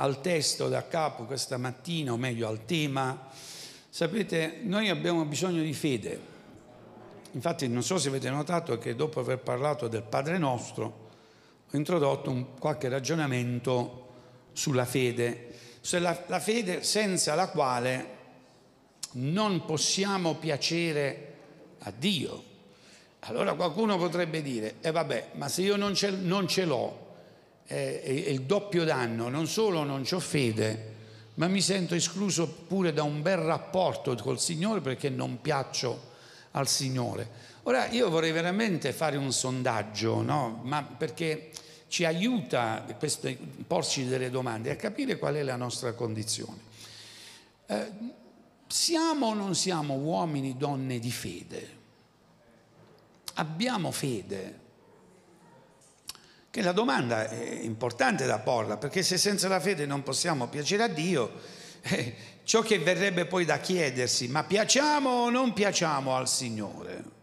al testo da capo questa mattina, o meglio al tema, sapete, noi abbiamo bisogno di fede. Infatti non so se avete notato che dopo aver parlato del Padre nostro ho introdotto un, qualche ragionamento sulla fede, sulla la fede senza la quale non possiamo piacere a Dio. Allora qualcuno potrebbe dire, e eh vabbè, ma se io non ce, non ce l'ho, è il doppio danno, non solo non ho fede, ma mi sento escluso pure da un bel rapporto col Signore perché non piaccio al Signore. Ora io vorrei veramente fare un sondaggio, no? ma perché ci aiuta questo, porci delle domande a capire qual è la nostra condizione. Eh, siamo o non siamo uomini, donne di fede? Abbiamo fede? Che la domanda è importante da porla, perché se senza la fede non possiamo piacere a Dio, eh, ciò che verrebbe poi da chiedersi, ma piacciamo o non piacciamo al Signore?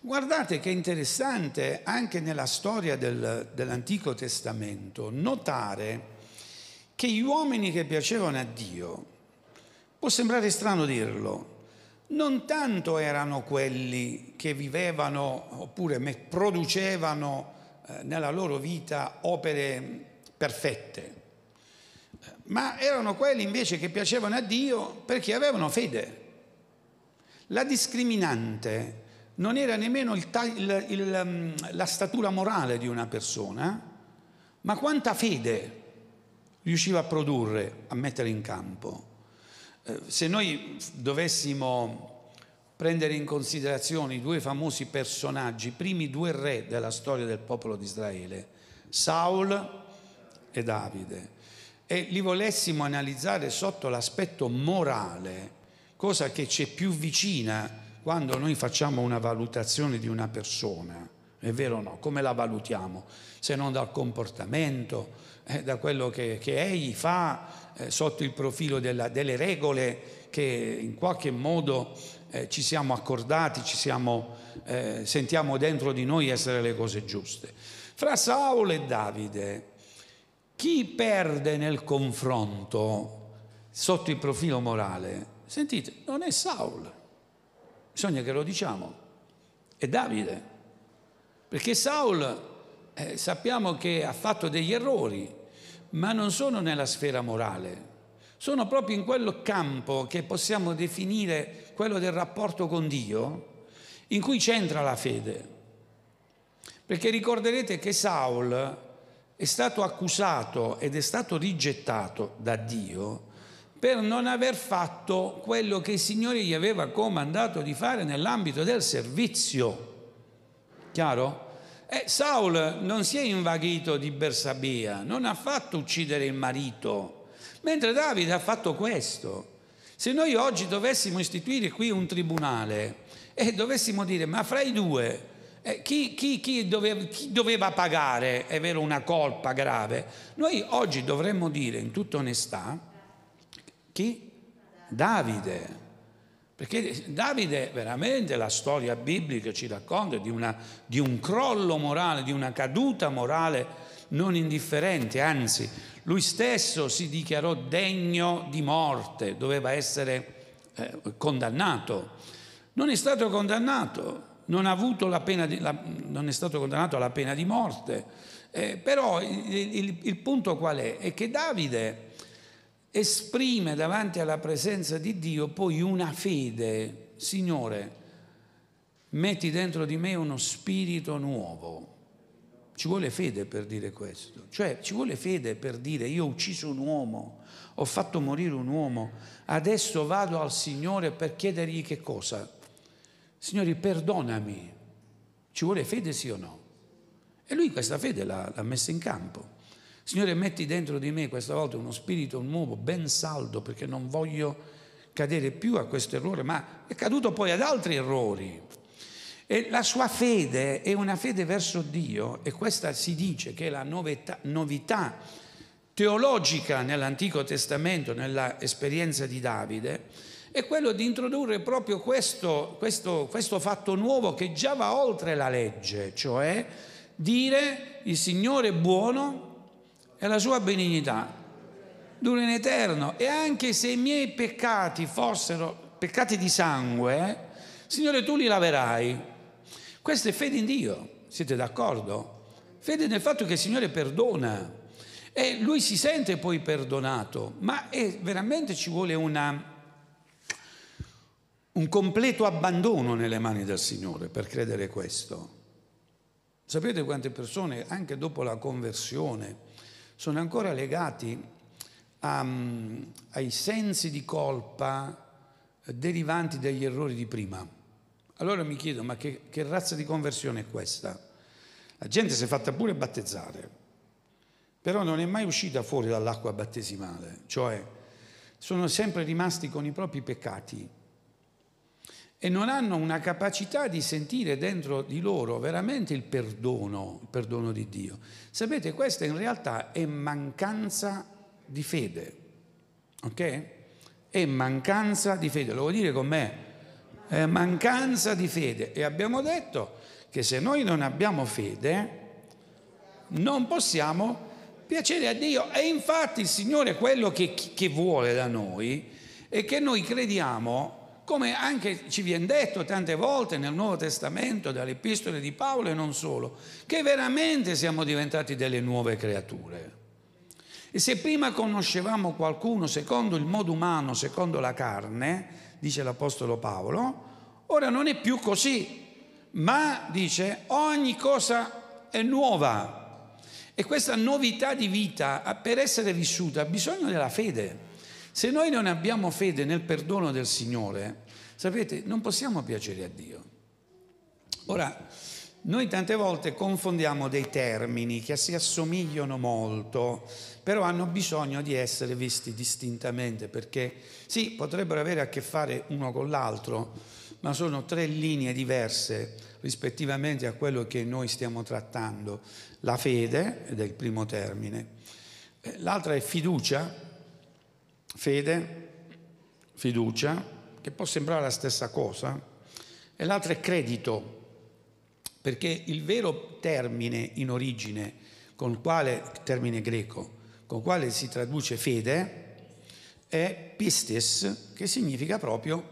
Guardate che interessante anche nella storia del, dell'Antico Testamento notare che gli uomini che piacevano a Dio, può sembrare strano dirlo, non tanto erano quelli che vivevano oppure producevano nella loro vita opere perfette, ma erano quelli invece che piacevano a Dio perché avevano fede. La discriminante non era nemmeno il, il, il, mm, la statura morale di una persona, ma quanta fede riusciva a produrre, a mettere in campo. Eh, se noi dovessimo prendere in considerazione i due famosi personaggi, i primi due re della storia del popolo di Israele, Saul e Davide, e li volessimo analizzare sotto l'aspetto morale, cosa che c'è più vicina quando noi facciamo una valutazione di una persona, è vero o no? Come la valutiamo? Se non dal comportamento, eh, da quello che, che egli fa eh, sotto il profilo della, delle regole che in qualche modo eh, ci siamo accordati, ci siamo, eh, sentiamo dentro di noi essere le cose giuste. Fra Saul e Davide, chi perde nel confronto sotto il profilo morale? Sentite, non è Saul, bisogna che lo diciamo, è Davide. Perché Saul eh, sappiamo che ha fatto degli errori, ma non sono nella sfera morale, sono proprio in quel campo che possiamo definire quello del rapporto con Dio, in cui c'entra la fede. Perché ricorderete che Saul è stato accusato ed è stato rigettato da Dio per non aver fatto quello che il Signore gli aveva comandato di fare nell'ambito del servizio. Chiaro? Eh, Saul non si è invaghito di Bersabia, non ha fatto uccidere il marito, Mentre Davide ha fatto questo. Se noi oggi dovessimo istituire qui un tribunale e dovessimo dire ma fra i due eh, chi, chi, chi, doveva, chi, doveva, pagare, è vero, una colpa grave, noi oggi dovremmo dire in tutta onestà chi? Davide. Perché Davide, veramente, la storia biblica ci racconta di, una, di un crollo morale, di una caduta morale non indifferente, anzi lui stesso si dichiarò degno di morte, doveva essere eh, condannato. Non è stato condannato, non, di, la, non, è stato condannato alla pena di morte, eh, però il, il, il punto qual è? È che Davide esprime davanti alla presenza di Dio poi una fede, Signore, metti dentro di me uno spirito nuovo ci vuole fede per dire questo, cioè ci vuole fede per dire io ho ucciso un uomo, ho fatto morire un uomo, adesso vado al Signore per chiedergli che cosa? Signore, perdonami. Ci vuole fede sì o no? E lui questa fede l'ha, l'ha messa in campo. Signore, metti dentro di me questa volta uno spirito nuovo, ben saldo, perché non voglio cadere più a questo errore, ma è caduto poi ad altri errori. E la sua fede è una fede verso Dio e questa si dice che è la novità, novità teologica nell'Antico Testamento, nell'esperienza di Davide, è quello di introdurre proprio questo, questo, questo fatto nuovo che già va oltre la legge, cioè dire il Signore è buono e la sua benignità dura in eterno. E anche se i miei peccati fossero peccati di sangue, Signore, tu li laverai. Questa è fede in Dio, siete d'accordo? Fede nel fatto che il Signore perdona e lui si sente poi perdonato, ma è, veramente ci vuole una, un completo abbandono nelle mani del Signore per credere questo. Sapete quante persone, anche dopo la conversione, sono ancora legati a, ai sensi di colpa derivanti dagli errori di prima. Allora mi chiedo, ma che, che razza di conversione è questa? La gente si è fatta pure battezzare, però non è mai uscita fuori dall'acqua battesimale, cioè sono sempre rimasti con i propri peccati e non hanno una capacità di sentire dentro di loro veramente il perdono, il perdono di Dio. Sapete, questa in realtà è mancanza di fede, ok? È mancanza di fede, lo vuoi dire con me? È mancanza di fede e abbiamo detto che se noi non abbiamo fede non possiamo piacere a Dio e infatti il Signore quello che, che vuole da noi è che noi crediamo come anche ci viene detto tante volte nel Nuovo Testamento, dalle epistole di Paolo e non solo, che veramente siamo diventati delle nuove creature. E se prima conoscevamo qualcuno secondo il modo umano, secondo la carne, dice l'Apostolo Paolo, ora non è più così, ma dice ogni cosa è nuova. E questa novità di vita, per essere vissuta, ha bisogno della fede. Se noi non abbiamo fede nel perdono del Signore, sapete, non possiamo piacere a Dio. Ora, noi tante volte confondiamo dei termini che si assomigliano molto, però hanno bisogno di essere visti distintamente, perché sì, potrebbero avere a che fare uno con l'altro, ma sono tre linee diverse rispettivamente a quello che noi stiamo trattando. La fede, ed è il primo termine, eh, l'altra è fiducia, fede, fiducia, che può sembrare la stessa cosa, e l'altra è credito, perché il vero termine in origine, con quale, termine greco, con quale si traduce fede, è pistis, che significa proprio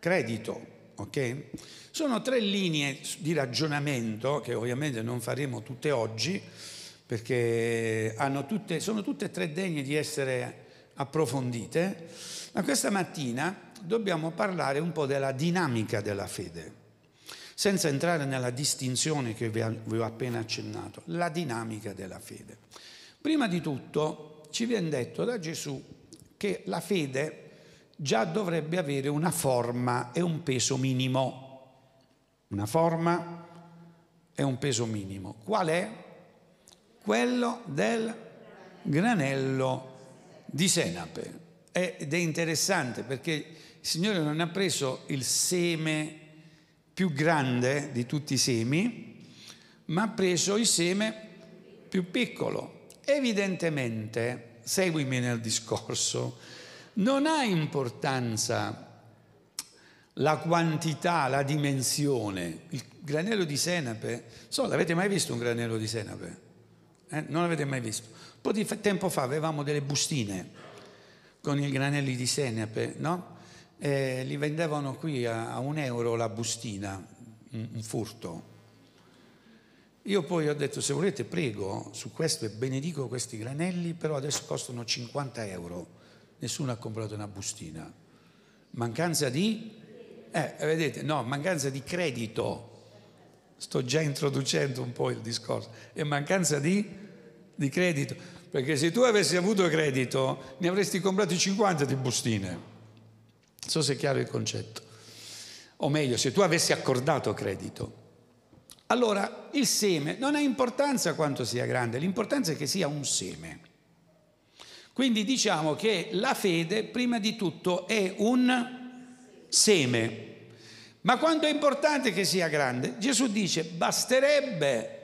credito. Okay? Sono tre linee di ragionamento che ovviamente non faremo tutte oggi, perché tutte, sono tutte e tre degne di essere approfondite, ma questa mattina dobbiamo parlare un po' della dinamica della fede, senza entrare nella distinzione che vi ho appena accennato, la dinamica della fede. Prima di tutto ci viene detto da Gesù che la fede già dovrebbe avere una forma e un peso minimo. Una forma e un peso minimo. Qual è? Quello del granello di senape. Ed è interessante perché il Signore non ha preso il seme più grande di tutti i semi, ma ha preso il seme più piccolo. Evidentemente, seguimi nel discorso, non ha importanza la quantità, la dimensione. Il granello di senape, so, l'avete mai visto un granello di senape? Eh? Non l'avete mai visto? Un po' di tempo fa avevamo delle bustine con i granelli di senape, no? E li vendevano qui a, a un euro la bustina, un, un furto. Io poi ho detto, se volete prego su questo e benedico questi granelli, però adesso costano 50 euro. Nessuno ha comprato una bustina. Mancanza di... Eh, vedete, no, mancanza di credito. Sto già introducendo un po' il discorso. E mancanza di di credito, perché se tu avessi avuto credito ne avresti comprati 50 di bustine. Non so se è chiaro il concetto. O meglio, se tu avessi accordato credito. Allora, il seme non ha importanza quanto sia grande, l'importanza è che sia un seme. Quindi diciamo che la fede, prima di tutto, è un seme. Ma quanto è importante che sia grande? Gesù dice, basterebbe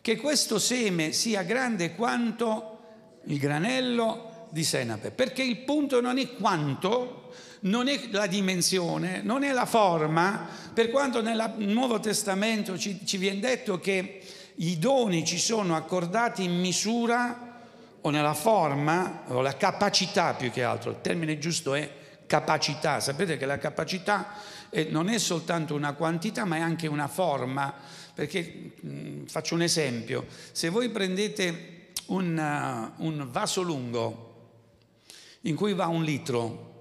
che questo seme sia grande quanto il granello di senape, perché il punto non è quanto, non è la dimensione, non è la forma, per quanto nel Nuovo Testamento ci, ci viene detto che i doni ci sono accordati in misura o nella forma o la capacità più che altro, il termine giusto è capacità, sapete che la capacità non è soltanto una quantità ma è anche una forma, perché mh, faccio un esempio, se voi prendete un, uh, un vaso lungo in cui va un litro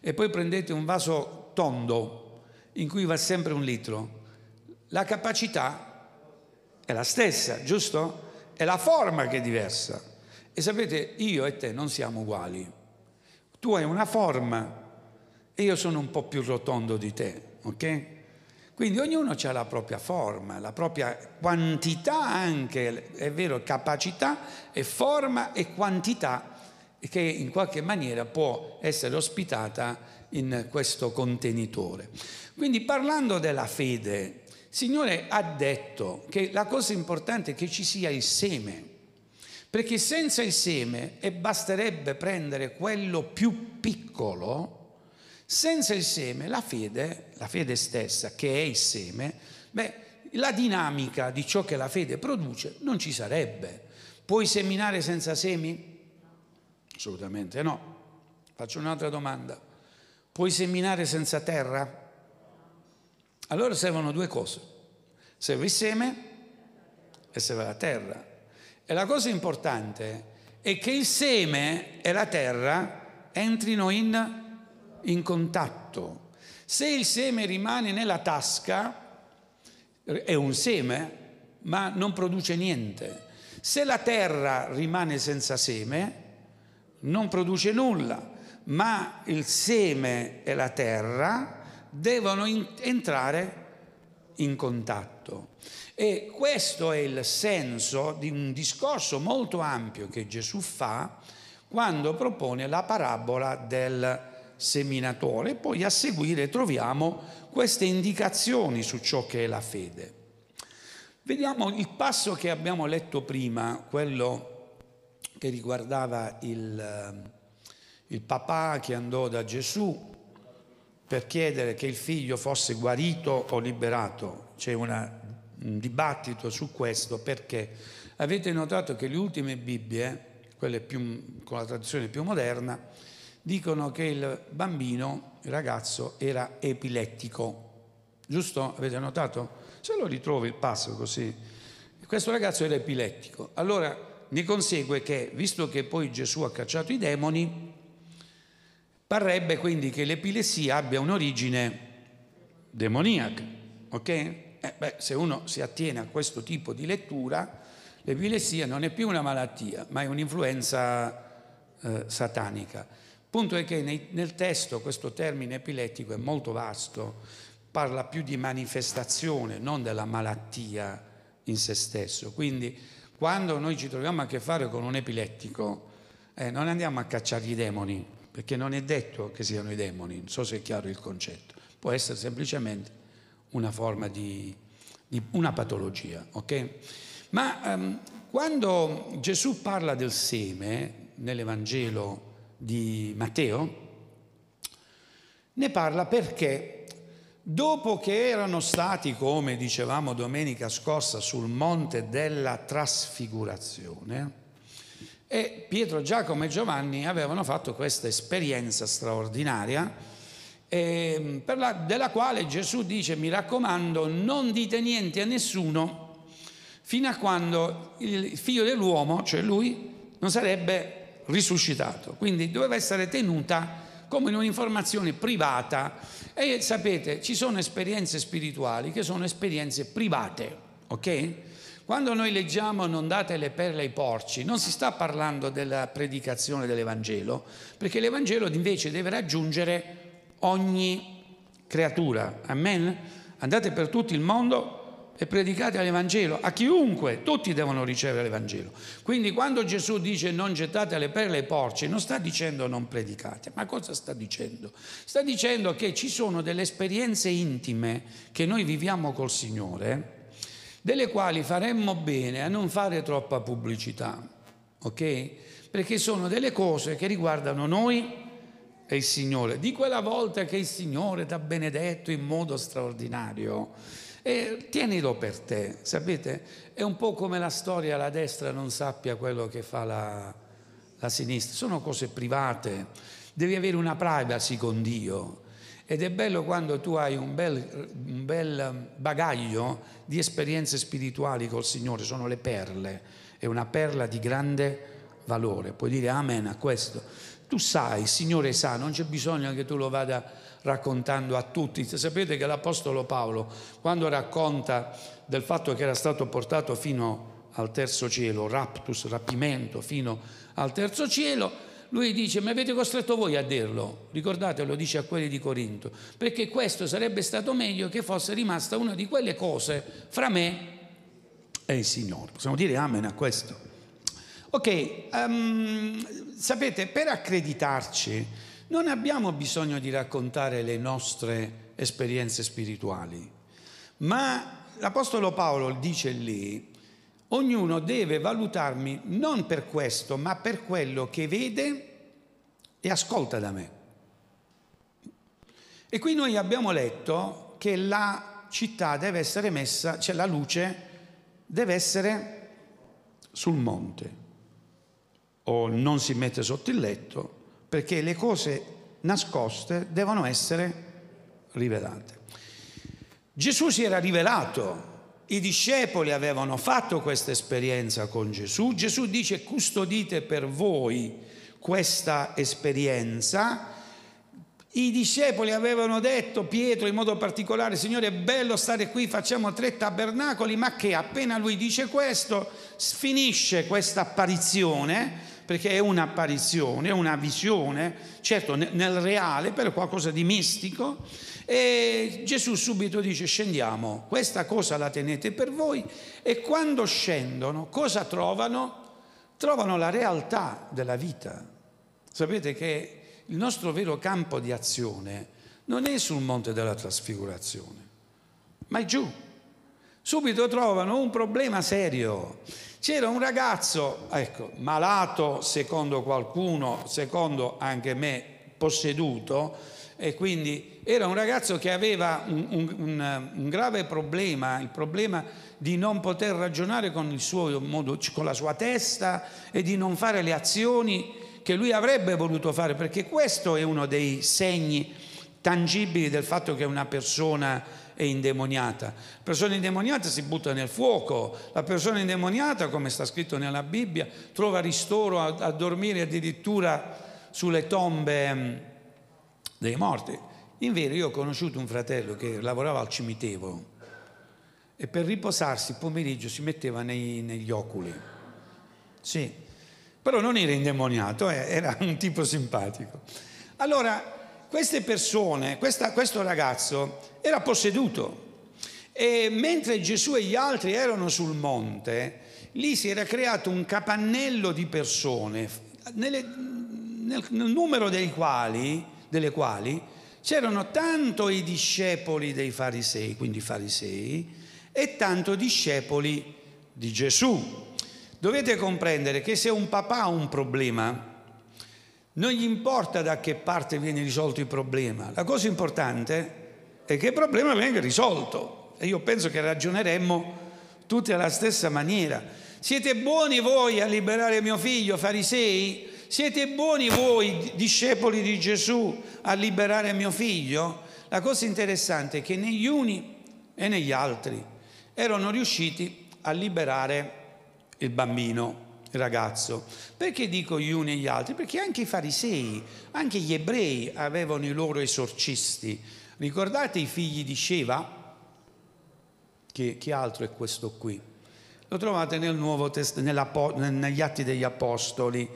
e poi prendete un vaso tondo in cui va sempre un litro, la capacità è la stessa, giusto? È la forma che è diversa. E sapete, io e te non siamo uguali. Tu hai una forma e io sono un po' più rotondo di te, ok? Quindi ognuno ha la propria forma, la propria quantità anche, è vero, capacità e forma e quantità che in qualche maniera può essere ospitata in questo contenitore. Quindi parlando della fede, il Signore ha detto che la cosa importante è che ci sia il seme, perché senza il seme, e basterebbe prendere quello più piccolo, senza il seme, la fede, la fede stessa, che è il seme, beh, la dinamica di ciò che la fede produce non ci sarebbe. Puoi seminare senza semi? Assolutamente no. Faccio un'altra domanda. Puoi seminare senza terra? Allora servono due cose. Serve il seme e serve la terra. E la cosa importante è che il seme e la terra entrino in in contatto. Se il seme rimane nella tasca, è un seme, ma non produce niente. Se la terra rimane senza seme, non produce nulla, ma il seme e la terra devono in- entrare in contatto. E questo è il senso di un discorso molto ampio che Gesù fa quando propone la parabola del seminatore, poi a seguire troviamo queste indicazioni su ciò che è la fede. Vediamo il passo che abbiamo letto prima, quello che riguardava il, eh, il papà che andò da Gesù per chiedere che il figlio fosse guarito o liberato. C'è una, un dibattito su questo perché avete notato che le ultime Bibbie, quelle più, con la traduzione più moderna, dicono che il bambino, il ragazzo, era epilettico. Giusto? Avete notato? Se lo ritrovi il passo così. Questo ragazzo era epilettico. Allora ne consegue che, visto che poi Gesù ha cacciato i demoni, parrebbe quindi che l'epilessia abbia un'origine demoniaca. Ok? Eh, beh, se uno si attiene a questo tipo di lettura, l'epilessia non è più una malattia, ma è un'influenza eh, satanica. Il punto è che nei, nel testo questo termine epilettico è molto vasto, parla più di manifestazione, non della malattia in se stesso. Quindi quando noi ci troviamo a che fare con un epilettico, eh, non andiamo a cacciare i demoni, perché non è detto che siano i demoni, non so se è chiaro il concetto, può essere semplicemente una forma di, di una patologia, ok? Ma um, quando Gesù parla del seme nell'Evangelo di Matteo, ne parla perché dopo che erano stati, come dicevamo domenica scorsa, sul monte della trasfigurazione, e Pietro, Giacomo e Giovanni avevano fatto questa esperienza straordinaria eh, la, della quale Gesù dice mi raccomando non dite niente a nessuno fino a quando il figlio dell'uomo, cioè lui, non sarebbe risuscitato, quindi doveva essere tenuta come un'informazione privata e sapete ci sono esperienze spirituali che sono esperienze private, ok? Quando noi leggiamo non date le perle ai porci, non si sta parlando della predicazione dell'Evangelo, perché l'Evangelo invece deve raggiungere ogni creatura. Amen? Andate per tutto il mondo e predicate l'Evangelo a chiunque, tutti devono ricevere l'Evangelo. Quindi quando Gesù dice non gettate le perle ai porci, non sta dicendo non predicate, ma cosa sta dicendo? Sta dicendo che ci sono delle esperienze intime che noi viviamo col Signore, delle quali faremmo bene a non fare troppa pubblicità, ok? Perché sono delle cose che riguardano noi e il Signore. Di quella volta che il Signore ti ha benedetto in modo straordinario e tienilo per te, sapete? È un po' come la storia la destra non sappia quello che fa la, la sinistra, sono cose private, devi avere una privacy con Dio. Ed è bello quando tu hai un bel, un bel bagaglio di esperienze spirituali col Signore, sono le perle, è una perla di grande valore. Puoi dire amen a questo. Tu sai, il Signore sa, non c'è bisogno che tu lo vada raccontando a tutti. Sapete che l'Apostolo Paolo, quando racconta del fatto che era stato portato fino al terzo cielo, raptus, rapimento, fino al terzo cielo, lui dice, mi avete costretto voi a dirlo, ricordate, lo dice a quelli di Corinto, perché questo sarebbe stato meglio che fosse rimasta una di quelle cose fra me e il Signore. Possiamo dire amen a questo? Ok, um, sapete, per accreditarci non abbiamo bisogno di raccontare le nostre esperienze spirituali, ma l'Apostolo Paolo dice lì, Ognuno deve valutarmi non per questo, ma per quello che vede e ascolta da me. E qui noi abbiamo letto che la città deve essere messa, cioè la luce deve essere sul monte o non si mette sotto il letto perché le cose nascoste devono essere rivelate. Gesù si era rivelato i discepoli avevano fatto questa esperienza con Gesù. Gesù dice custodite per voi questa esperienza. I discepoli avevano detto, Pietro in modo particolare, Signore è bello stare qui, facciamo tre tabernacoli, ma che appena lui dice questo, finisce questa apparizione, perché è un'apparizione, una visione, certo nel reale, però qualcosa di mistico, e Gesù subito dice scendiamo, questa cosa la tenete per voi e quando scendono cosa trovano? Trovano la realtà della vita. Sapete che il nostro vero campo di azione non è sul monte della trasfigurazione, ma è giù. Subito trovano un problema serio. C'era un ragazzo, ecco, malato secondo qualcuno, secondo anche me, posseduto, e quindi era un ragazzo che aveva un, un, un, grave problema, il problema di non poter ragionare con, modo, con la sua testa e di non fare le azioni che lui avrebbe voluto fare, perché questo è uno dei segni tangibili del fatto che una persona è indemoniata. La persona indemoniata si butta nel fuoco, la persona indemoniata, come sta scritto nella Bibbia, trova ristoro a, a dormire addirittura sulle tombe dei morti. In vero io ho conosciuto un fratello che lavorava al cimitero e per riposarsi il pomeriggio si metteva nei, negli oculi. Sì, però non era indemoniato, eh, era un tipo simpatico. Allora, queste persone, questa, questo ragazzo era posseduto e mentre Gesù e gli altri erano sul monte, lì si era creato un capannello di persone, nelle, nel, nel numero quali delle quali c'erano tanto i discepoli dei farisei, quindi farisei, e tanto discepoli di Gesù. Dovete comprendere che se un papà ha un problema, non gli importa da che parte viene risolto il problema, la cosa importante è che il problema venga risolto. E io penso che ragioneremmo tutti alla stessa maniera. Siete buoni voi a liberare mio figlio, farisei? Siete buoni voi, discepoli di Gesù, a liberare mio figlio? La cosa interessante è che negli uni e negli altri erano riusciti a liberare il bambino, ragazzo. Perché dico gli uni e gli altri? Perché anche i farisei, anche gli ebrei avevano i loro esorcisti. Ricordate i figli di Sheva? Che, che altro è questo qui? Lo trovate nel Nuovo Testamento, negli Atti degli Apostoli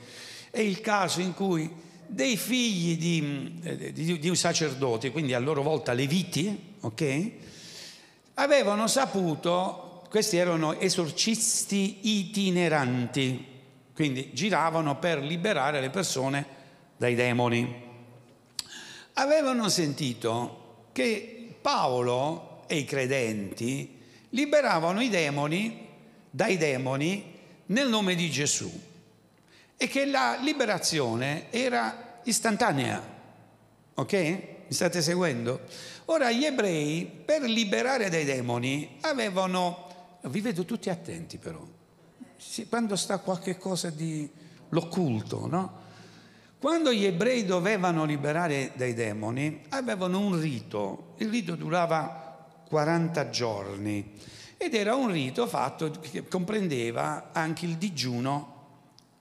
è il caso in cui dei figli di, eh, di, di sacerdoti, quindi a loro volta leviti, ok? Avevano saputo, questi erano esorcisti itineranti, quindi giravano per liberare le persone dai demoni. Avevano sentito che Paolo e i credenti liberavano i demoni dai demoni nel nome di Gesù e che la liberazione era istantanea. Ok? Mi state seguendo? Ora gli ebrei per liberare dai demoni avevano, vi vedo tutti attenti però, quando sta qualche cosa di l'occulto, no? Quando gli ebrei dovevano liberare dai demoni, avevano un rito. Il rito durava 40 giorni ed era un rito fatto che comprendeva anche il digiuno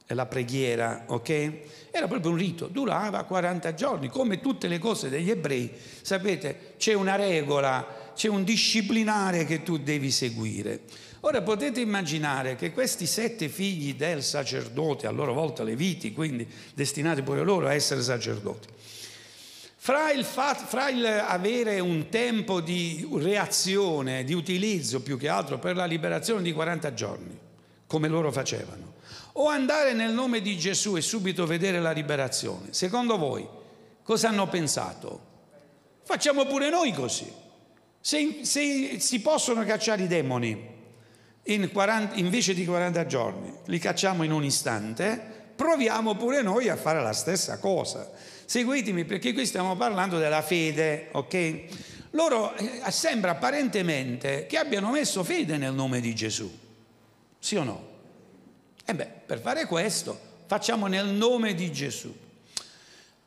e la preghiera, ok? Era proprio un rito, durava 40 giorni, come tutte le cose degli ebrei. Sapete, c'è una regola, c'è un disciplinare che tu devi seguire. Ora potete immaginare che questi sette figli del sacerdote, a loro volta leviti, quindi destinati pure loro a essere sacerdoti, fra il, fat, fra il, avere un tempo di reazione, di utilizzo più che altro per la liberazione di 40 giorni, come loro facevano, o andare nel nome di Gesù e subito vedere la liberazione, secondo voi cosa hanno pensato? Facciamo pure noi così. Se, se si possono cacciare i demoni in 40, invece di 40 giorni, li cacciamo in un istante, proviamo pure noi a fare la stessa cosa. Seguitemi perché qui stiamo parlando della fede, ok? Loro eh, sembra apparentemente che abbiano messo fede nel nome di Gesù, sì o no? E beh, per fare questo facciamo nel nome di Gesù.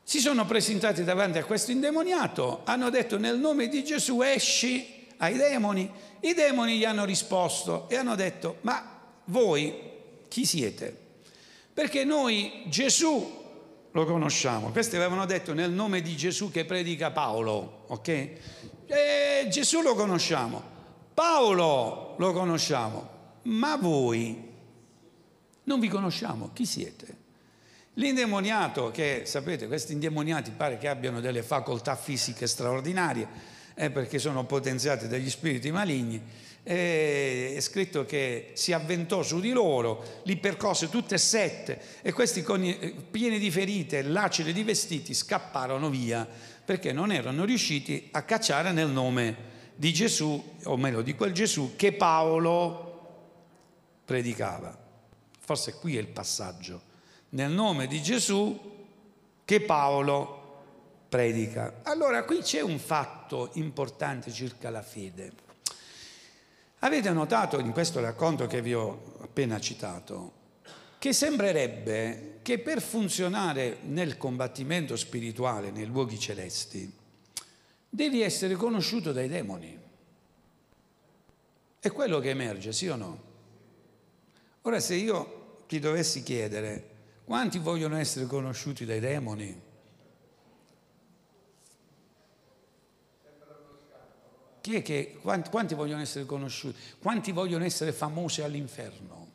Si sono presentati davanti a questo indemoniato, hanno detto nel nome di Gesù esci ai demoni i demoni gli hanno risposto e hanno detto, ma voi chi siete? Perché noi Gesù lo conosciamo. Questi avevano detto nel nome di Gesù che predica Paolo, ok? E Gesù lo conosciamo, Paolo lo conosciamo, ma voi non vi conosciamo, chi siete? L'indemoniato, che sapete, questi indemoniati pare che abbiano delle facoltà fisiche straordinarie, eh, perché sono potenziati dagli spiriti maligni, eh, è scritto che si avventò su di loro, li percosse tutte e sette e questi con, eh, pieni di ferite, laceri di vestiti, scapparono via perché non erano riusciti a cacciare nel nome di Gesù, o meglio di quel Gesù che Paolo predicava. Forse qui è il passaggio. Nel nome di Gesù che Paolo predica. Allora qui c'è un fatto importante circa la fede. Avete notato in questo racconto che vi ho appena citato che sembrerebbe che per funzionare nel combattimento spirituale nei luoghi celesti devi essere conosciuto dai demoni. È quello che emerge, sì o no? Ora se io ti dovessi chiedere quanti vogliono essere conosciuti dai demoni, Chi è che, quanti, quanti vogliono essere conosciuti? Quanti vogliono essere famosi all'inferno?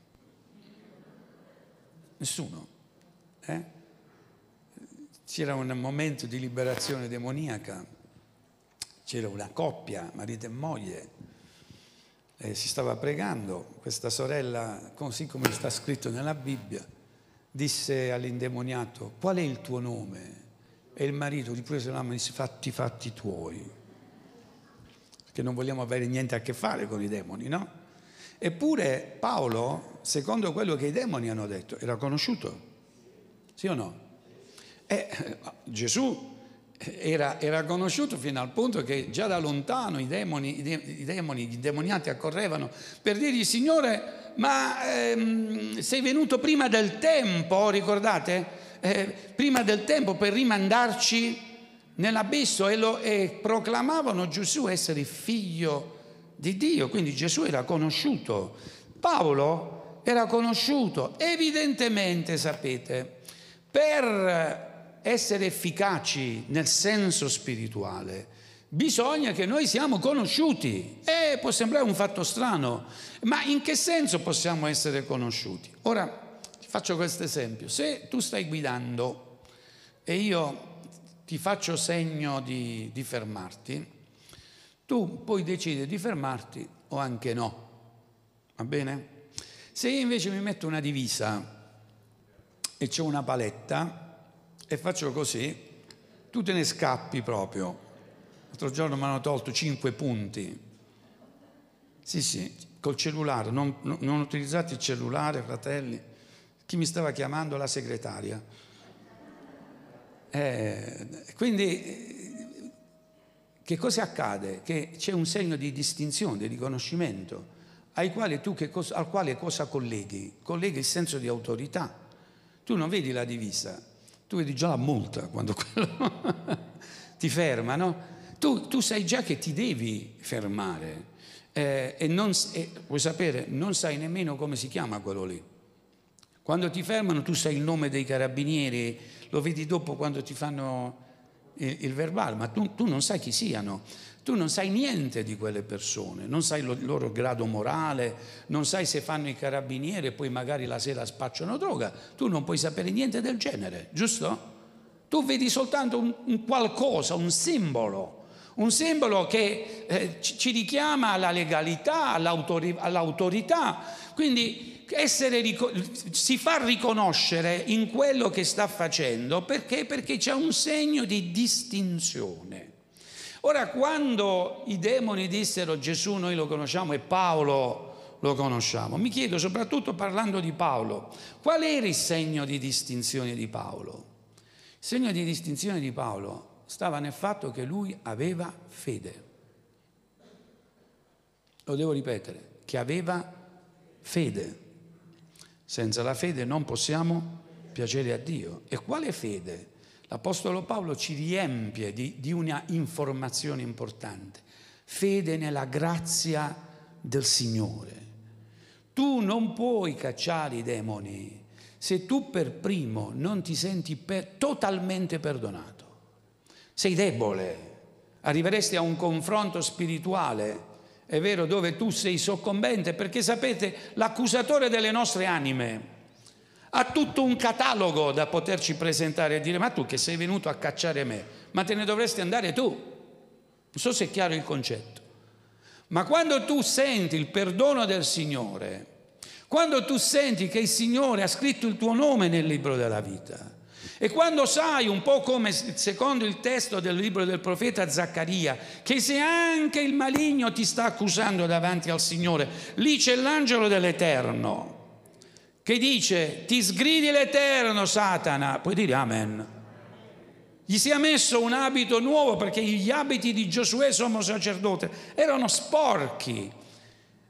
Nessuno. Eh? C'era un momento di liberazione demoniaca, c'era una coppia, marito e moglie, eh, si stava pregando, questa sorella, così come sta scritto nella Bibbia, disse all'indemoniato, qual è il tuo nome? E il marito gli prese la mano e disse, fatti fatti tuoi che non vogliamo avere niente a che fare con i demoni, no? Eppure Paolo, secondo quello che i demoni hanno detto, era conosciuto, sì o no? E Gesù era, era, conosciuto fino al punto che già da lontano i demoni, i demoni, gli demoniati accorrevano per dirgli Signore, ma ehm, sei venuto prima del tempo, ricordate? Eh, prima del tempo per rimandarci nell'abisso e, lo, e proclamavano Gesù essere figlio di Dio, quindi Gesù era conosciuto. Paolo era conosciuto, evidentemente sapete, per essere efficaci nel senso spirituale bisogna che noi siamo conosciuti. E può sembrare un fatto strano, ma in che senso possiamo essere conosciuti? Ora faccio questo esempio. Se tu stai guidando e io ti faccio segno di, di fermarti, tu puoi decidere di fermarti o anche no. Va bene? Se io invece mi metto una divisa e c'è una paletta e faccio così, tu te ne scappi proprio. L'altro giorno mi hanno tolto cinque punti. Sì, sì, col cellulare, non, non utilizzate il cellulare, fratelli. Chi mi stava chiamando? La segretaria. Eh, quindi che cosa accade? Che c'è un segno di distinzione, di riconoscimento, quale cosa, al quale cosa colleghi? Colleghi il senso di autorità. Tu non vedi la divisa, tu vedi già la multa quando quello ti ferma, no? Tu, tu, sai già che ti devi fermare eh, e, non, e vuoi sapere, non sai nemmeno come si chiama quello lì. Quando ti fermano tu sai il nome dei carabinieri, lo vedi dopo quando ti fanno il, il verbale, ma tu, tu, non sai chi siano, tu non sai niente di quelle persone, non sai il loro grado morale, non sai se fanno i carabinieri e poi magari la sera spacciano droga, tu non puoi sapere niente del genere, giusto? Tu vedi soltanto un, un qualcosa, un simbolo un simbolo che eh, ci richiama alla legalità, all'autorità. Quindi essere, si fa riconoscere in quello che sta facendo perché? Perché c'è un segno di distinzione. Ora, quando i demoni dissero Gesù noi lo conosciamo e Paolo lo conosciamo, mi chiedo, soprattutto parlando di Paolo, qual era il segno di distinzione di Paolo? Il segno di distinzione di Paolo stava nel fatto che lui aveva fede. Lo devo ripetere, che aveva fede. Senza la fede non possiamo piacere a Dio. E quale fede? L'Apostolo Paolo ci riempie di, di una informazione importante. Fede nella grazia del Signore. Tu non puoi cacciare i demoni se tu per primo non ti senti per, totalmente perdonato sei debole, arriveresti a un confronto spirituale, è vero, dove tu sei soccombente, perché sapete, l'accusatore delle nostre anime ha tutto un catalogo da poterci presentare e dire, ma tu che sei venuto a cacciare me, ma te ne dovresti andare tu. Non so se è chiaro il concetto. Ma quando tu senti il perdono del Signore, quando tu senti che il Signore ha scritto il tuo nome nel libro della vita, e quando sai, un po' come secondo il testo del libro del profeta Zaccaria, che se anche il maligno ti sta accusando davanti al Signore, lì c'è l'angelo dell'Eterno che dice ti sgridi l'Eterno Satana, puoi dire amen. Gli si è messo un abito nuovo perché gli abiti di Giosuè sommo sacerdote erano sporchi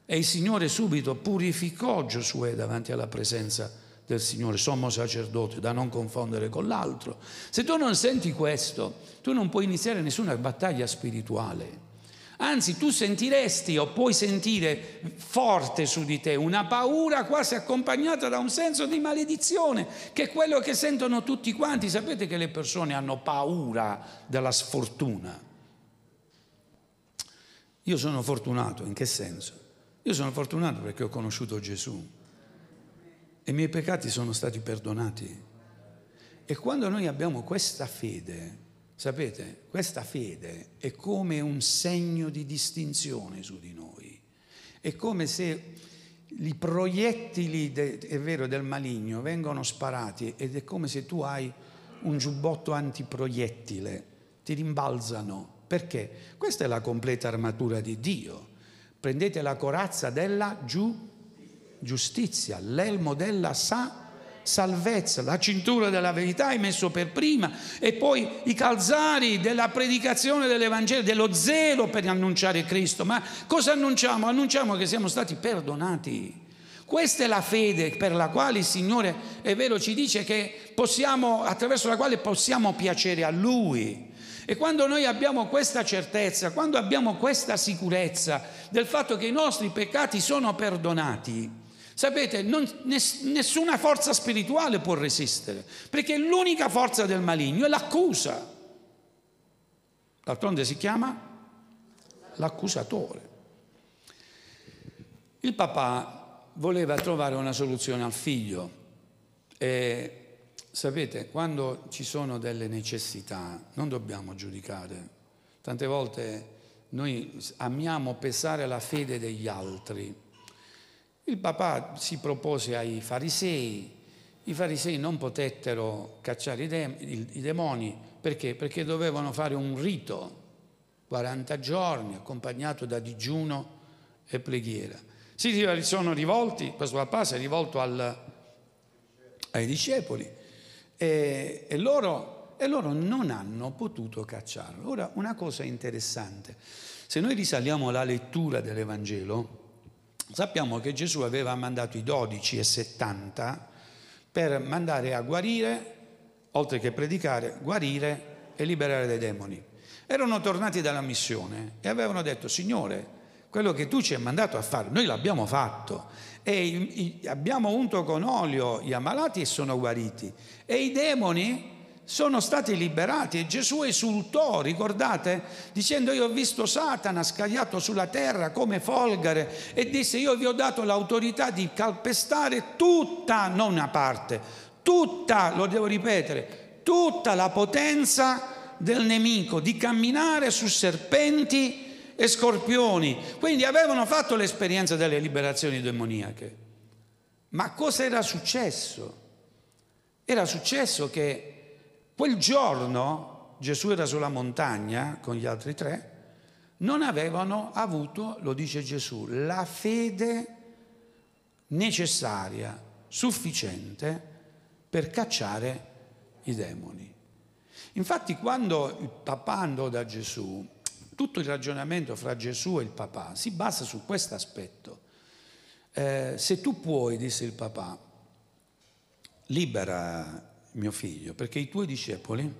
e il Signore subito purificò Giosuè davanti alla presenza del Signore, sommo sacerdote, da non confondere con l'altro. Se tu non senti questo, tu non puoi iniziare nessuna battaglia spirituale. Anzi, tu sentiresti o puoi sentire forte su di te una paura quasi accompagnata da un senso di maledizione, che è quello che sentono tutti quanti. Sapete che le persone hanno paura della sfortuna. Io sono fortunato, in che senso? Io sono fortunato perché ho conosciuto Gesù e i miei peccati sono stati perdonati. E quando noi abbiamo questa fede, sapete, questa fede è come un segno di distinzione su di noi. È come se i proiettili, de, è vero, del maligno vengono sparati ed è come se tu hai un giubbotto antiproiettile, ti rimbalzano. Perché? Questa è la completa armatura di Dio. Prendete la corazza della giustizia l'elmo della sa salvezza, la cintura della verità hai messo per prima e poi i calzari della predicazione dell'Evangelo, dello zelo per annunciare Cristo. Ma cosa annunciamo? Annunciamo che siamo stati perdonati. Questa è la fede per la quale il Signore, è vero, ci dice che possiamo, attraverso la quale possiamo piacere a Lui. E quando noi abbiamo questa certezza, quando abbiamo questa sicurezza del fatto che i nostri peccati sono perdonati, Sapete, non, nessuna forza spirituale può resistere, perché l'unica forza del maligno è l'accusa. D'altronde si chiama l'accusatore. Il papà voleva trovare una soluzione al figlio e sapete, quando ci sono delle necessità non dobbiamo giudicare. Tante volte noi amiamo pesare la fede degli altri il papà si propose ai farisei, i farisei non potettero cacciare i, de- i demoni perché? Perché dovevano fare un rito, 40 giorni, accompagnato da digiuno e preghiera. Si sono rivolti, questo papà si è rivolto al, ai discepoli e, e, loro, e loro non hanno potuto cacciarlo. Ora, una cosa interessante, se noi risaliamo alla lettura dell'Evangelo, Sappiamo che Gesù aveva mandato i dodici e settanta per mandare a guarire, oltre che predicare, guarire e liberare dai demoni. Erano tornati dalla missione e avevano detto, Signore, quello che tu ci hai mandato a fare, noi l'abbiamo fatto e abbiamo unto con olio gli ammalati e sono guariti e i demoni sono stati liberati e Gesù esultò, ricordate, dicendo io ho visto Satana scagliato sulla terra come folgare e disse io vi ho dato l'autorità di calpestare tutta, non una parte, tutta, lo devo ripetere, tutta la potenza del nemico, di camminare su serpenti e scorpioni. Quindi avevano fatto l'esperienza delle liberazioni demoniache. Ma cosa era successo? Era successo che Quel giorno Gesù era sulla montagna con gli altri tre, non avevano avuto, lo dice Gesù, la fede necessaria, sufficiente per cacciare i demoni. Infatti quando il papà andò da Gesù, tutto il ragionamento fra Gesù e il papà si basa su questo aspetto. Eh, se tu puoi, disse il papà, libera mio figlio, perché i tuoi discepoli,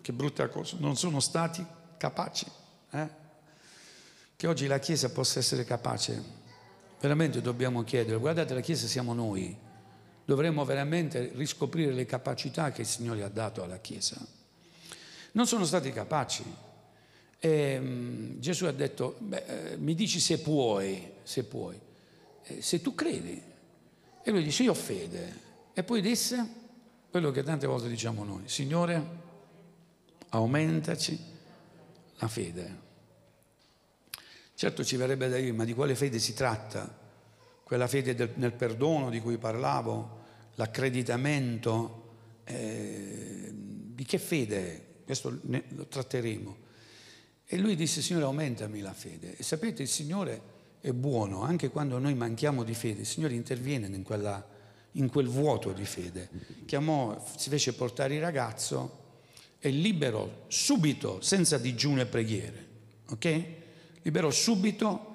che brutta cosa, non sono stati capaci. Eh? Che oggi la Chiesa possa essere capace, veramente dobbiamo chiedere, guardate la Chiesa siamo noi, dovremmo veramente riscoprire le capacità che il Signore ha dato alla Chiesa. Non sono stati capaci. E, um, Gesù ha detto, beh, eh, mi dici se puoi, se puoi, eh, se tu credi. E lui dice, io ho fede. E poi disse, quello che tante volte diciamo noi, Signore, aumentaci la fede. Certo ci verrebbe da dire, ma di quale fede si tratta? Quella fede del, nel perdono di cui parlavo, l'accreditamento, eh, di che fede? Questo ne, lo tratteremo. E lui disse, Signore, aumentami la fede. E sapete, il Signore è buono, anche quando noi manchiamo di fede, il Signore interviene in quella in quel vuoto di fede. Chiamò, si fece portare il ragazzo e liberò subito, senza digiuno e preghiere. Ok? Liberò subito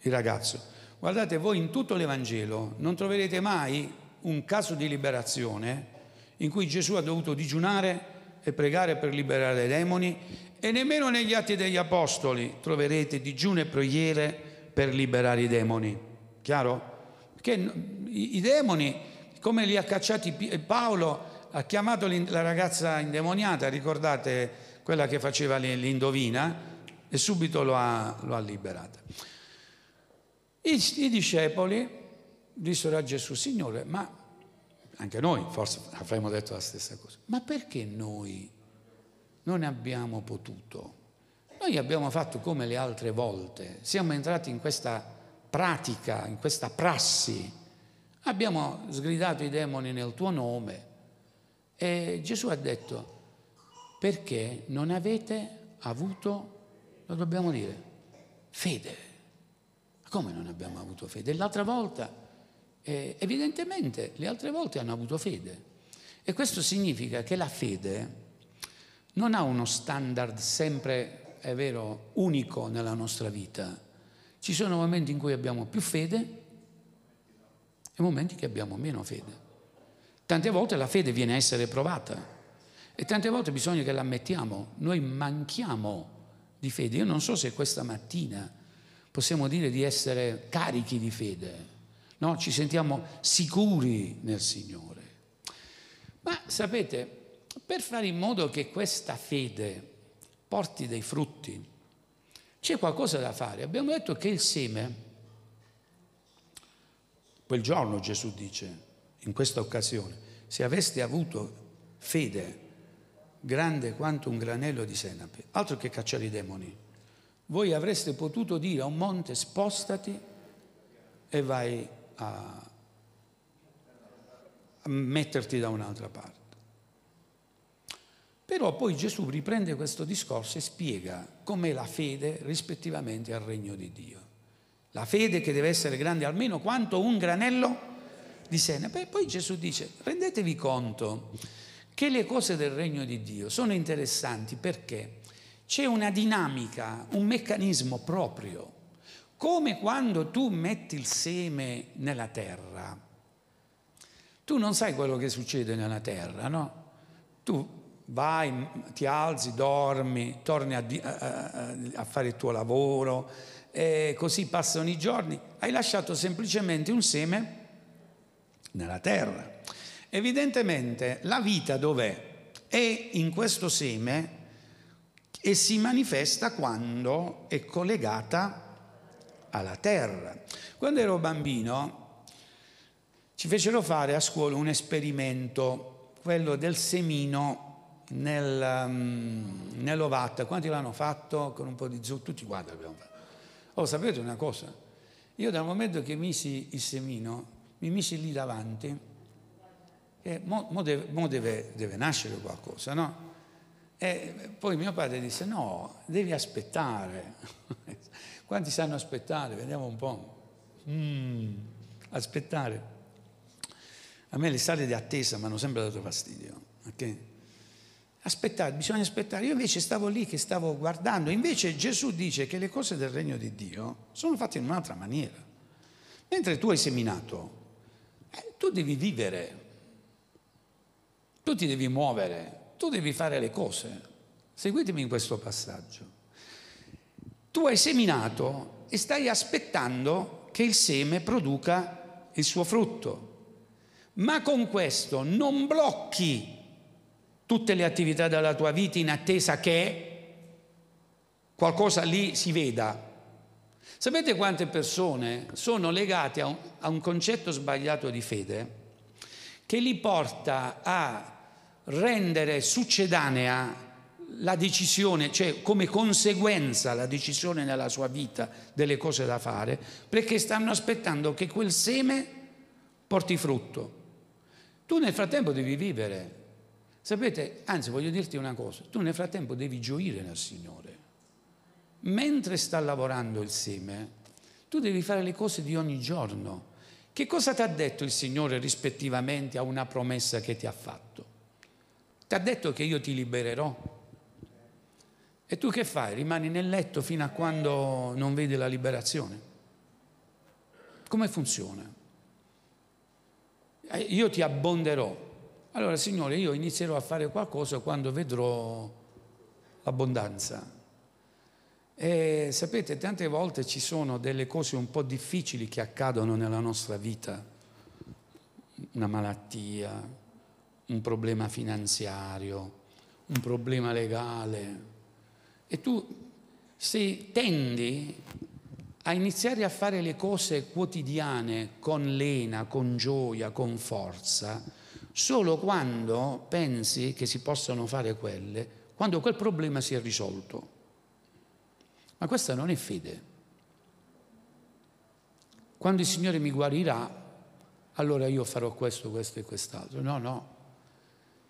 il ragazzo. Guardate, voi in tutto l'Evangelo non troverete mai un caso di liberazione in cui Gesù ha dovuto digiunare e pregare per liberare dai demoni e nemmeno negli atti degli apostoli troverete digiuno e preghiere per liberare i demoni. Chiaro? Perché i demoni come li ha cacciati Paolo, ha chiamato la ragazza indemoniata, ricordate quella che faceva l'indovina, e subito lo ha, lo ha liberata. I, I discepoli dissero a Gesù, Signore, ma anche noi forse avremmo detto la stessa cosa, ma perché noi non abbiamo potuto? Noi abbiamo fatto come le altre volte, siamo entrati in questa pratica, in questa prassi Abbiamo sgridato i demoni nel tuo nome e Gesù ha detto, perché non avete avuto, lo dobbiamo dire, fede. Come non abbiamo avuto fede? L'altra volta, eh, evidentemente, le altre volte hanno avuto fede. E questo significa che la fede non ha uno standard sempre, è vero, unico nella nostra vita. Ci sono momenti in cui abbiamo più fede e momenti che abbiamo meno fede. Tante volte la fede viene a essere provata e tante volte bisogna che l'ammettiamo, noi manchiamo di fede. Io non so se questa mattina possiamo dire di essere carichi di fede, no? ci sentiamo sicuri nel Signore. Ma sapete, per fare in modo che questa fede porti dei frutti, c'è qualcosa da fare. Abbiamo detto che il seme Quel giorno Gesù dice, in questa occasione, se aveste avuto fede grande quanto un granello di senape, altro che cacciare i demoni, voi avreste potuto dire a un monte spostati e vai a, metterti da un'altra parte. Però poi Gesù riprende questo discorso e spiega com'è la fede rispettivamente al regno di Dio. La fede che deve essere grande almeno quanto un granello di senape. Poi Gesù dice, rendetevi conto che le cose del regno di Dio sono interessanti perché c'è una dinamica, un meccanismo proprio. Come quando tu metti il seme nella terra, tu non sai quello che succede nella terra, no? Tu vai, ti alzi, dormi, torni a, a, a fare il tuo lavoro, e così passano i giorni, hai lasciato semplicemente un seme nella terra. Evidentemente la vita dov'è? È in questo seme e si manifesta quando è collegata alla terra. Quando ero bambino ci fecero fare a scuola un esperimento, quello del semino nel, um, nell'ovatta. Quanti l'hanno fatto con un po' di zucchero? Tutti quanti l'abbiamo fatto. Oh, sapete una cosa? Io dal momento che misi il semino, mi misi lì davanti, e mo, mo, deve, mo deve, deve, nascere qualcosa, no? E poi mio padre disse, no, devi aspettare. Quanti sanno aspettare? Vediamo un po'. Mm, aspettare. A me le sale di attesa mi hanno sempre dato fastidio. Okay? Aspettare, bisogna aspettare. Io invece stavo lì che stavo guardando. Invece Gesù dice che le cose del regno di Dio sono fatte in un'altra maniera. Mentre tu hai seminato, eh, tu devi vivere, tu ti devi muovere, tu devi fare le cose. Seguitemi in questo passaggio. Tu hai seminato e stai aspettando che il seme produca il suo frutto. Ma con questo non blocchi tutte le attività della tua vita in attesa che qualcosa lì si veda. Sapete quante persone sono legate a un, a un concetto sbagliato di fede che li porta a rendere succedanea la decisione, cioè come conseguenza la decisione nella sua vita delle cose da fare, perché stanno aspettando che quel seme porti frutto. Tu nel frattempo devi vivere, Sapete, anzi voglio dirti una cosa, tu nel frattempo devi gioire nel Signore. Mentre sta lavorando il seme, tu devi fare le cose di ogni giorno. Che cosa ti ha detto il Signore rispettivamente a una promessa che ti ha fatto? Ti ha detto che io ti libererò. E tu che fai? Rimani nel letto fino a quando non vedi la liberazione? Come funziona? Eh, io ti abbonderò, allora, Signore, io inizierò a fare qualcosa quando vedrò l'abbondanza. E sapete, tante volte ci sono delle cose un po' difficili che accadono nella nostra vita, una malattia, un problema finanziario, un problema legale. E tu se tendi a iniziare a fare le cose quotidiane con lena, con gioia, con forza, solo quando pensi che si possano fare quelle, quando quel problema si è risolto. Ma questa non è fede. Quando il Signore mi guarirà, allora io farò questo, questo e quest'altro. No, no.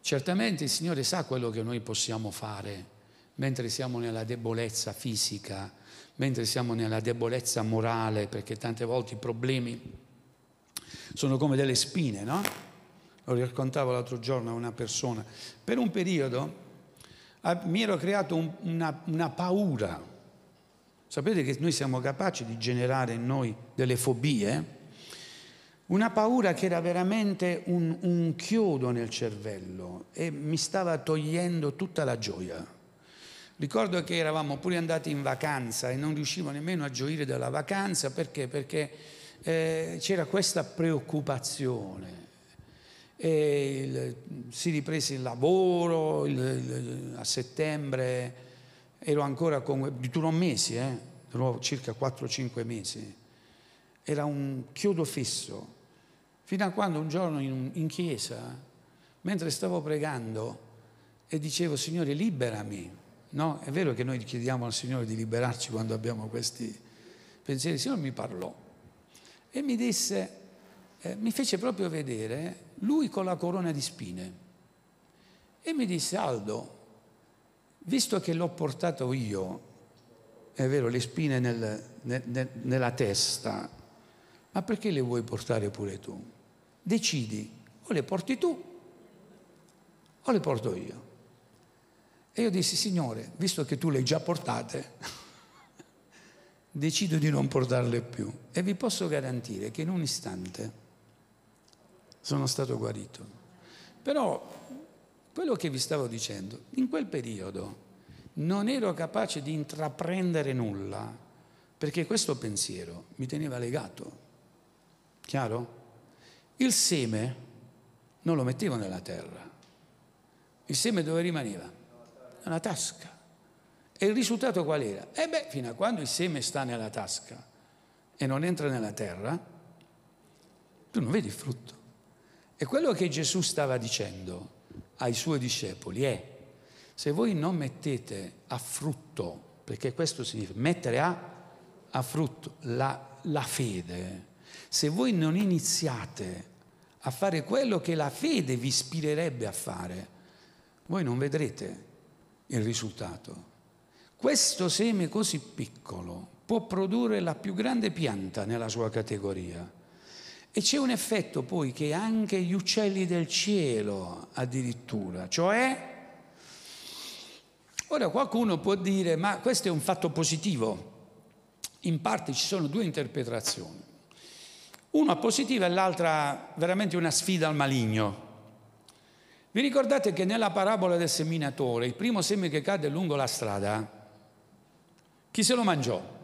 Certamente il Signore sa quello che noi possiamo fare mentre siamo nella debolezza fisica, mentre siamo nella debolezza morale, perché tante volte i problemi sono come delle spine, no? Lo raccontavo l'altro giorno a una persona, per un periodo mi ero creato un, una, una paura. Sapete che noi siamo capaci di generare in noi delle fobie? Una paura che era veramente un, un chiodo nel cervello e mi stava togliendo tutta la gioia. Ricordo che eravamo pure andati in vacanza e non riuscivo nemmeno a gioire della vacanza perché? Perché eh, c'era questa preoccupazione il, si riprese il lavoro, il, a settembre ero ancora con, durò mesi, eh, durò circa 4-5 mesi, era un chiodo fisso, fino a quando un giorno in, in chiesa, mentre stavo pregando e dicevo Signore liberami, no? È vero che noi chiediamo al Signore di liberarci quando abbiamo questi pensieri, il Signore mi parlò e mi disse, eh, mi fece proprio vedere lui con la corona di spine. E mi disse, Aldo, visto che l'ho portato io, è vero, le spine nel, nel, nella testa, ma perché le vuoi portare pure tu? Decidi, o le porti tu o le porto io. E io dissi, Signore, visto che tu le hai già portate, decido di non portarle più. E vi posso garantire che in un istante sono stato guarito. Però quello che vi stavo dicendo, in quel periodo non ero capace di intraprendere nulla perché questo pensiero mi teneva legato. Chiaro? Il seme non lo mettevo nella terra, il seme dove rimaneva? Nella tasca. E il risultato qual era? E beh, fino a quando il seme sta nella tasca e non entra nella terra, tu non vedi il frutto. E quello che Gesù stava dicendo ai suoi discepoli è, se voi non mettete a frutto, perché questo significa mettere a, a frutto la, la fede, se voi non iniziate a fare quello che la fede vi ispirerebbe a fare, voi non vedrete il risultato. Questo seme così piccolo può produrre la più grande pianta nella sua categoria. E c'è un effetto poi che anche gli uccelli del cielo addirittura, cioè, ora qualcuno può dire, ma questo è un fatto positivo. In parte ci sono due interpretazioni. Una positiva e l'altra veramente una sfida al maligno. Vi ricordate che nella parabola del seminatore, il primo seme che cade lungo la strada, chi se lo mangiò?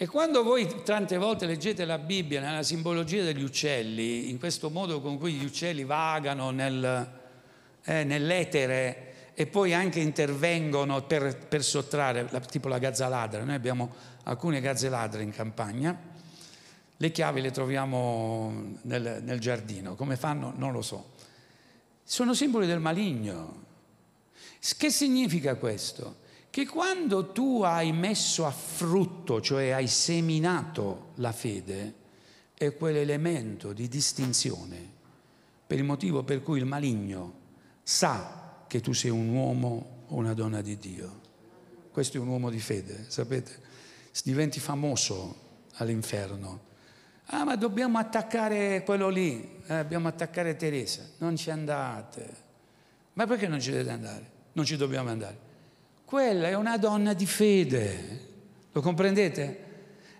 E quando voi tante volte leggete la Bibbia nella simbologia degli uccelli, in questo modo con cui gli uccelli vagano nel, eh, nell'etere e poi anche intervengono per, per sottrarre, tipo la gazzaladra, noi abbiamo alcune gazze in campagna, le chiavi le troviamo nel, nel giardino, come fanno non lo so. Sono simboli del maligno. Che significa questo? Che quando tu hai messo a frutto, cioè hai seminato la fede, è quell'elemento di distinzione per il motivo per cui il maligno sa che tu sei un uomo o una donna di Dio. Questo è un uomo di fede, sapete? Diventi famoso all'inferno. Ah, ma dobbiamo attaccare quello lì eh, dobbiamo attaccare Teresa, non ci andate. Ma perché non ci dovete andare? Non ci dobbiamo andare. Quella è una donna di fede, lo comprendete?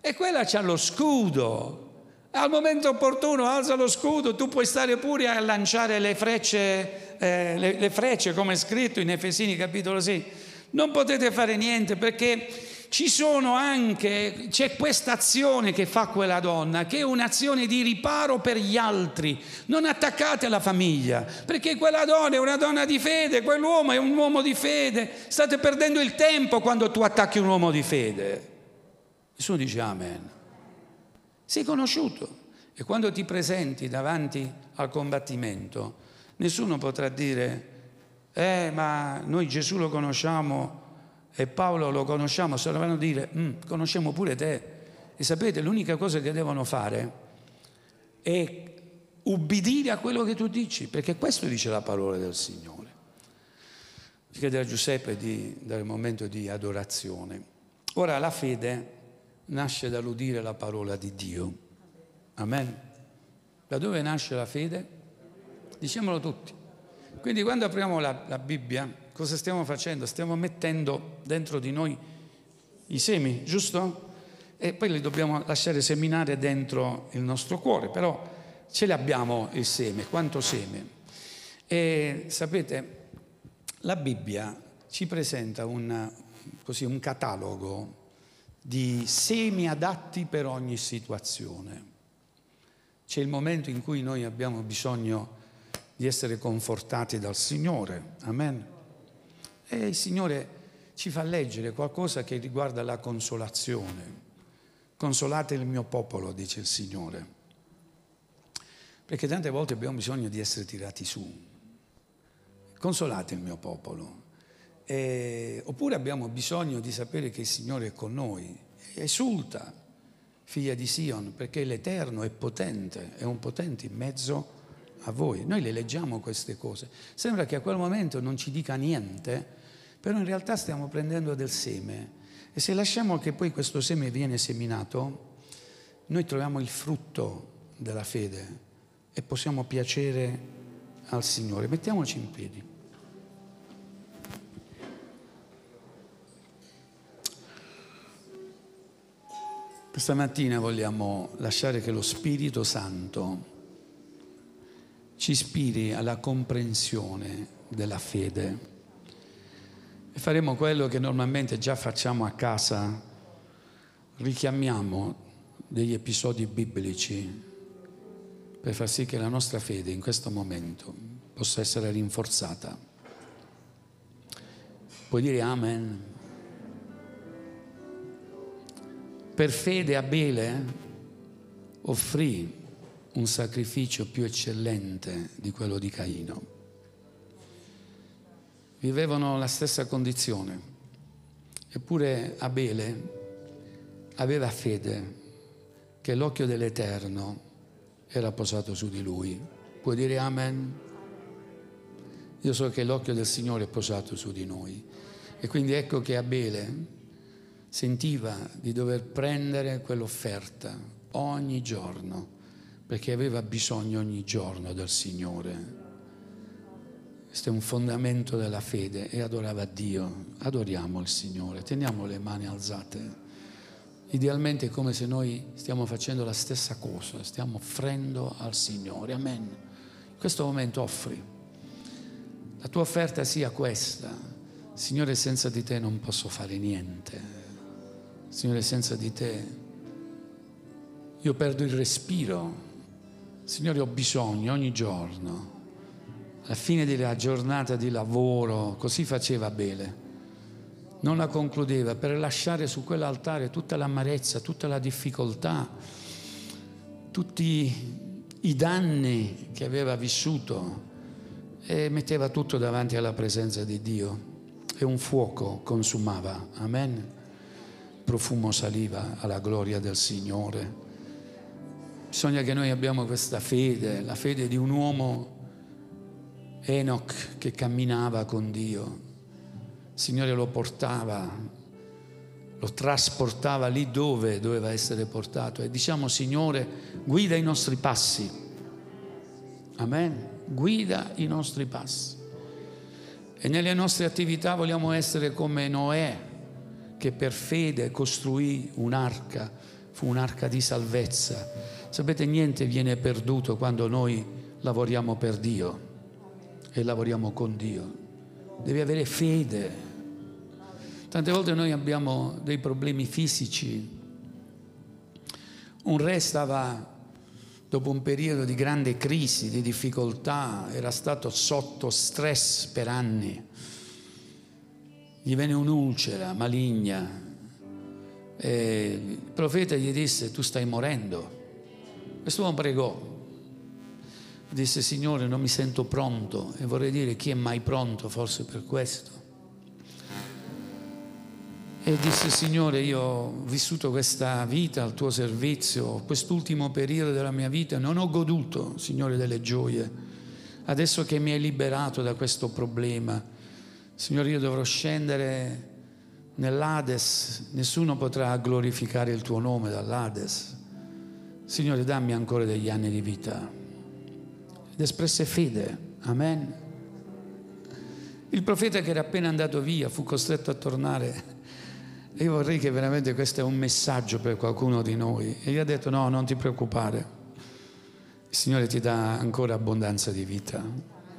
E quella ha lo scudo. Al momento opportuno alza lo scudo, tu puoi stare pure a lanciare le frecce, eh, le, le frecce come è scritto in Efesini capitolo 6. Non potete fare niente perché ci sono anche, c'è questa azione che fa quella donna, che è un'azione di riparo per gli altri. Non attaccate alla famiglia, perché quella donna è una donna di fede, quell'uomo è un uomo di fede. State perdendo il tempo quando tu attacchi un uomo di fede. Nessuno dice amen. Sei conosciuto e quando ti presenti davanti al combattimento, nessuno potrà dire, eh ma noi Gesù lo conosciamo e Paolo lo conosciamo, se dovranno dire, mm, conosciamo pure te. E sapete, l'unica cosa che devono fare è ubbidire a quello che tu dici, perché questo dice la parola del Signore. Chiedere a Giuseppe di dare un momento di adorazione. Ora la fede nasce dall'udire la parola di Dio. Amen. Da dove nasce la fede? Diciamolo tutti. Quindi quando apriamo la, la Bibbia cosa stiamo facendo? Stiamo mettendo dentro di noi i semi, giusto? E poi li dobbiamo lasciare seminare dentro il nostro cuore, però ce l'abbiamo il seme, quanto seme. E sapete, la Bibbia ci presenta un, così, un catalogo di semi adatti per ogni situazione. C'è il momento in cui noi abbiamo bisogno di essere confortati dal Signore, amen. E il Signore ci fa leggere qualcosa che riguarda la consolazione. Consolate il mio popolo, dice il Signore. Perché tante volte abbiamo bisogno di essere tirati su. Consolate il mio popolo. E, oppure abbiamo bisogno di sapere che il Signore è con noi. Esulta, figlia di Sion, perché l'Eterno è potente, è un potente in mezzo a voi. Noi le leggiamo queste cose. Sembra che a quel momento non ci dica niente, però in realtà stiamo prendendo del seme e se lasciamo che poi questo seme viene seminato, noi troviamo il frutto della fede e possiamo piacere al Signore. Mettiamoci in piedi. Questa mattina vogliamo lasciare che lo Spirito Santo ci ispiri alla comprensione della fede. E faremo quello che normalmente già facciamo a casa, richiamiamo degli episodi biblici per far sì che la nostra fede in questo momento possa essere rinforzata. Puoi dire amen? Per fede Abele offrì un sacrificio più eccellente di quello di Caino. Vivevano la stessa condizione, eppure Abele aveva fede che l'occhio dell'Eterno era posato su di lui. Puoi dire amen? Io so che l'occhio del Signore è posato su di noi. E quindi ecco che Abele sentiva di dover prendere quell'offerta ogni giorno, perché aveva bisogno ogni giorno del Signore. Questo è un fondamento della fede e adorava Dio. Adoriamo il Signore, teniamo le mani alzate. Idealmente è come se noi stiamo facendo la stessa cosa, stiamo offrendo al Signore. Amen. In questo momento offri. La tua offerta sia questa. Signore, senza di te non posso fare niente. Signore, senza di te io perdo il respiro. Signore, ho bisogno ogni giorno. Alla fine della giornata di lavoro, così faceva Bele. Non la concludeva per lasciare su quell'altare tutta l'amarezza, tutta la difficoltà, tutti i danni che aveva vissuto e metteva tutto davanti alla presenza di Dio e un fuoco consumava. Amen profumo saliva alla gloria del Signore. Bisogna che noi abbiamo questa fede, la fede di un uomo Enoch che camminava con Dio. Il Signore lo portava, lo trasportava lì dove doveva essere portato e diciamo Signore guida i nostri passi. Amen. Guida i nostri passi. E nelle nostre attività vogliamo essere come Noè, che per fede costruì un'arca, fu un'arca di salvezza. Sapete, niente viene perduto quando noi lavoriamo per Dio e lavoriamo con Dio. Devi avere fede. Tante volte noi abbiamo dei problemi fisici. Un re stava, dopo un periodo di grande crisi, di difficoltà, era stato sotto stress per anni gli venne un'ulcera maligna. E il profeta gli disse, tu stai morendo. Quest'uomo pregò, disse, Signore, non mi sento pronto. E vorrei dire, chi è mai pronto forse per questo? E disse, Signore, io ho vissuto questa vita al tuo servizio, quest'ultimo periodo della mia vita, non ho goduto, Signore, delle gioie. Adesso che mi hai liberato da questo problema, Signore, io dovrò scendere nell'Ades, nessuno potrà glorificare il tuo nome dall'Ades. Signore, dammi ancora degli anni di vita. Ed espresse fede. Amen. Il profeta che era appena andato via fu costretto a tornare. E io vorrei che veramente questo è un messaggio per qualcuno di noi. E gli ha detto no, non ti preoccupare. Il Signore ti dà ancora abbondanza di vita.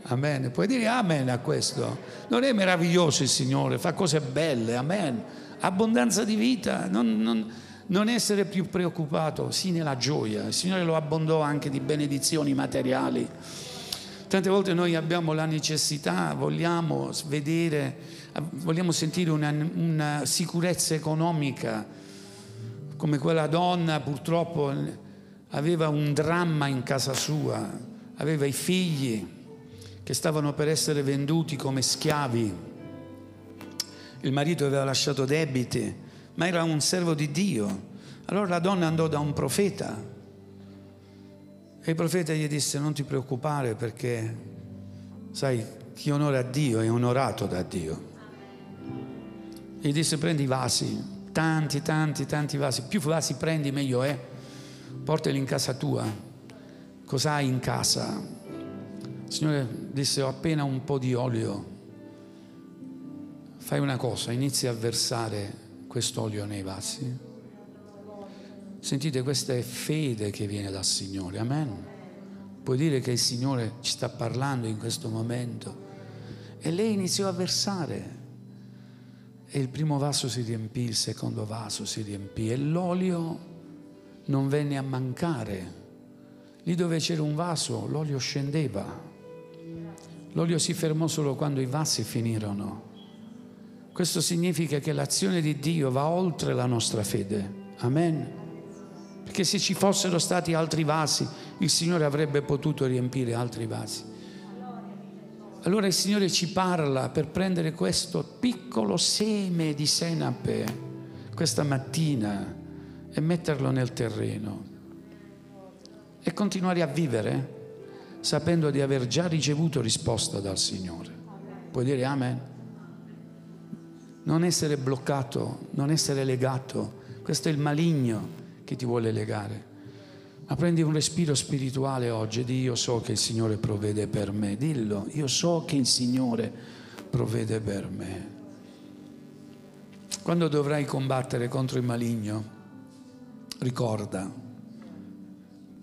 Amen. Puoi dire amen a questo. Non è meraviglioso il Signore, fa cose belle, amen. Abbondanza di vita, non, non, non essere più preoccupato, sì nella gioia. Il Signore lo abbondò anche di benedizioni materiali. Tante volte noi abbiamo la necessità, vogliamo vedere, vogliamo sentire una, una sicurezza economica, come quella donna purtroppo aveva un dramma in casa sua, aveva i figli, che stavano per essere venduti come schiavi. Il marito aveva lasciato debiti, ma era un servo di Dio. Allora la donna andò da un profeta e il profeta gli disse non ti preoccupare perché, sai, chi onora Dio è onorato da Dio. Gli disse prendi i vasi, tanti, tanti, tanti vasi, più vasi prendi meglio è, portali in casa tua. Cos'hai in casa? Il Signore disse ho appena un po' di olio, fai una cosa, inizia a versare quest'olio nei vasi. Sentite, questa è fede che viene dal Signore, amen. Puoi dire che il Signore ci sta parlando in questo momento. E lei iniziò a versare. E il primo vaso si riempì, il secondo vaso si riempì e l'olio non venne a mancare. Lì dove c'era un vaso l'olio scendeva. L'olio si fermò solo quando i vasi finirono. Questo significa che l'azione di Dio va oltre la nostra fede. Amen. Perché se ci fossero stati altri vasi, il Signore avrebbe potuto riempire altri vasi. Allora il Signore ci parla per prendere questo piccolo seme di senape questa mattina e metterlo nel terreno e continuare a vivere sapendo di aver già ricevuto risposta dal Signore. Puoi dire amen? Non essere bloccato, non essere legato, questo è il maligno che ti vuole legare. Ma prendi un respiro spirituale oggi e di io so che il Signore provvede per me. Dillo, io so che il Signore provvede per me. Quando dovrai combattere contro il maligno, ricorda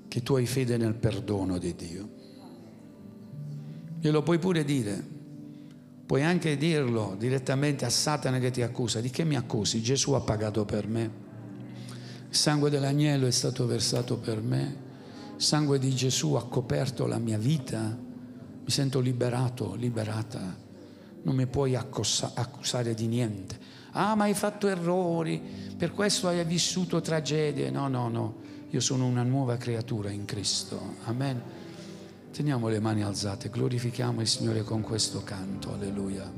che tu hai fede nel perdono di Dio. Glielo puoi pure dire, puoi anche dirlo direttamente a Satana che ti accusa. Di che mi accusi? Gesù ha pagato per me. Il sangue dell'agnello è stato versato per me, il sangue di Gesù ha coperto la mia vita, mi sento liberato, liberata, non mi puoi accusare di niente. Ah, ma hai fatto errori, per questo hai vissuto tragedie. No, no, no, io sono una nuova creatura in Cristo. Amen. Teniamo le mani alzate, glorifichiamo il Signore con questo canto, alleluia.